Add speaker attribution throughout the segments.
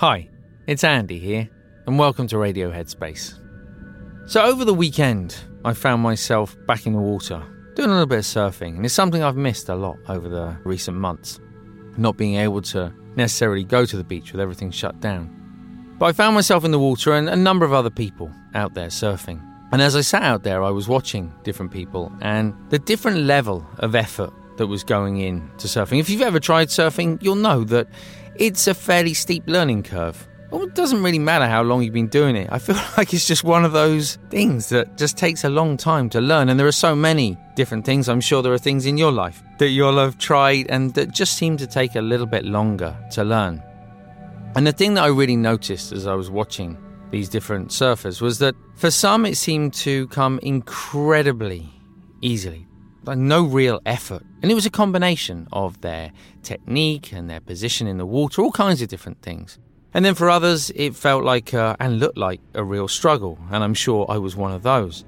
Speaker 1: Hi, it's Andy here, and welcome to Radio Headspace. So, over the weekend, I found myself back in the water, doing a little bit of surfing, and it's something I've missed a lot over the recent months, not being able to necessarily go to the beach with everything shut down. But I found myself in the water and a number of other people out there surfing. And as I sat out there, I was watching different people and the different level of effort that was going in to surfing. If you've ever tried surfing, you'll know that it's a fairly steep learning curve. Well, it doesn't really matter how long you've been doing it. I feel like it's just one of those things that just takes a long time to learn. And there are so many different things. I'm sure there are things in your life that you'll have tried and that just seem to take a little bit longer to learn. And the thing that I really noticed as I was watching these different surfers was that for some it seemed to come incredibly easily, like no real effort. And it was a combination of their technique and their position in the water, all kinds of different things. And then for others, it felt like uh, and looked like a real struggle, and I'm sure I was one of those.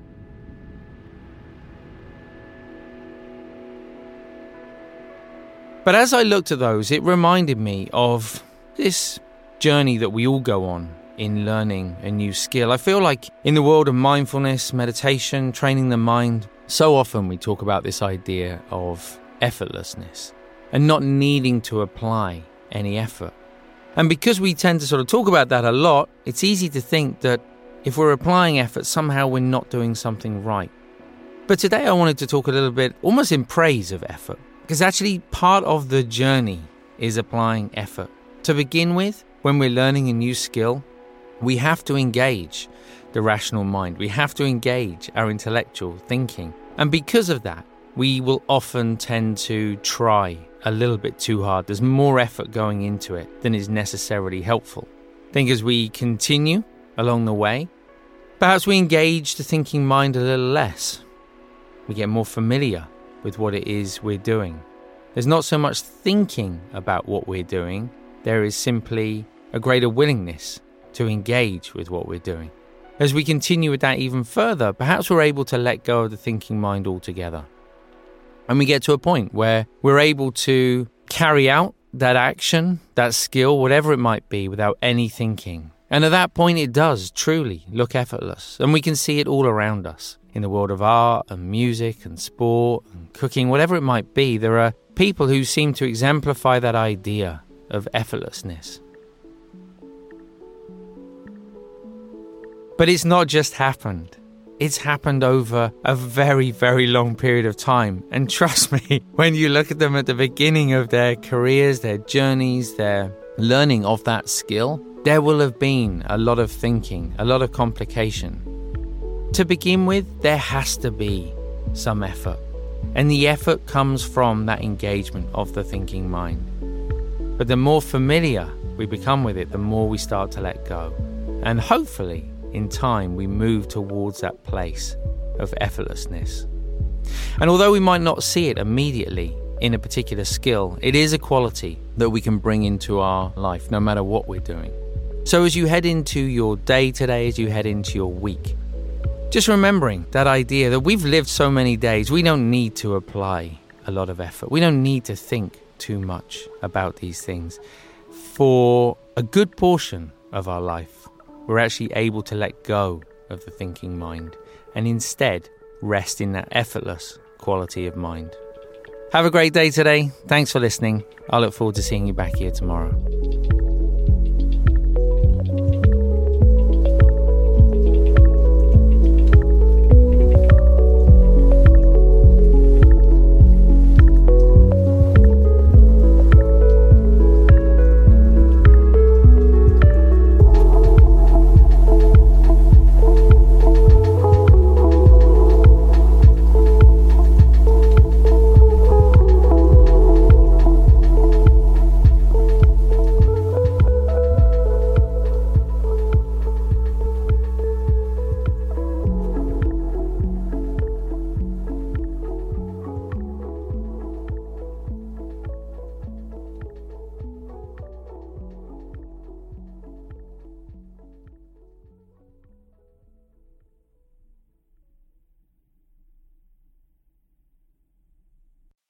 Speaker 1: But as I looked at those, it reminded me of this journey that we all go on in learning a new skill. I feel like in the world of mindfulness, meditation, training the mind, so often we talk about this idea of effortlessness and not needing to apply any effort. And because we tend to sort of talk about that a lot, it's easy to think that if we're applying effort, somehow we're not doing something right. But today I wanted to talk a little bit almost in praise of effort, because actually part of the journey is applying effort. To begin with, when we're learning a new skill, we have to engage the rational mind, we have to engage our intellectual thinking. And because of that, we will often tend to try a little bit too hard. There's more effort going into it than is necessarily helpful. I think as we continue along the way, perhaps we engage the thinking mind a little less. We get more familiar with what it is we're doing. There's not so much thinking about what we're doing, there is simply a greater willingness to engage with what we're doing. As we continue with that even further, perhaps we're able to let go of the thinking mind altogether. And we get to a point where we're able to carry out that action, that skill, whatever it might be, without any thinking. And at that point, it does truly look effortless. And we can see it all around us in the world of art and music and sport and cooking, whatever it might be. There are people who seem to exemplify that idea of effortlessness. But it's not just happened. It's happened over a very, very long period of time. And trust me, when you look at them at the beginning of their careers, their journeys, their learning of that skill, there will have been a lot of thinking, a lot of complication. To begin with, there has to be some effort. And the effort comes from that engagement of the thinking mind. But the more familiar we become with it, the more we start to let go. And hopefully, in time, we move towards that place of effortlessness. And although we might not see it immediately in a particular skill, it is a quality that we can bring into our life no matter what we're doing. So, as you head into your day today, as you head into your week, just remembering that idea that we've lived so many days, we don't need to apply a lot of effort. We don't need to think too much about these things. For a good portion of our life, we're actually able to let go of the thinking mind and instead rest in that effortless quality of mind. Have a great day today. Thanks for listening. I look forward to seeing you back here tomorrow.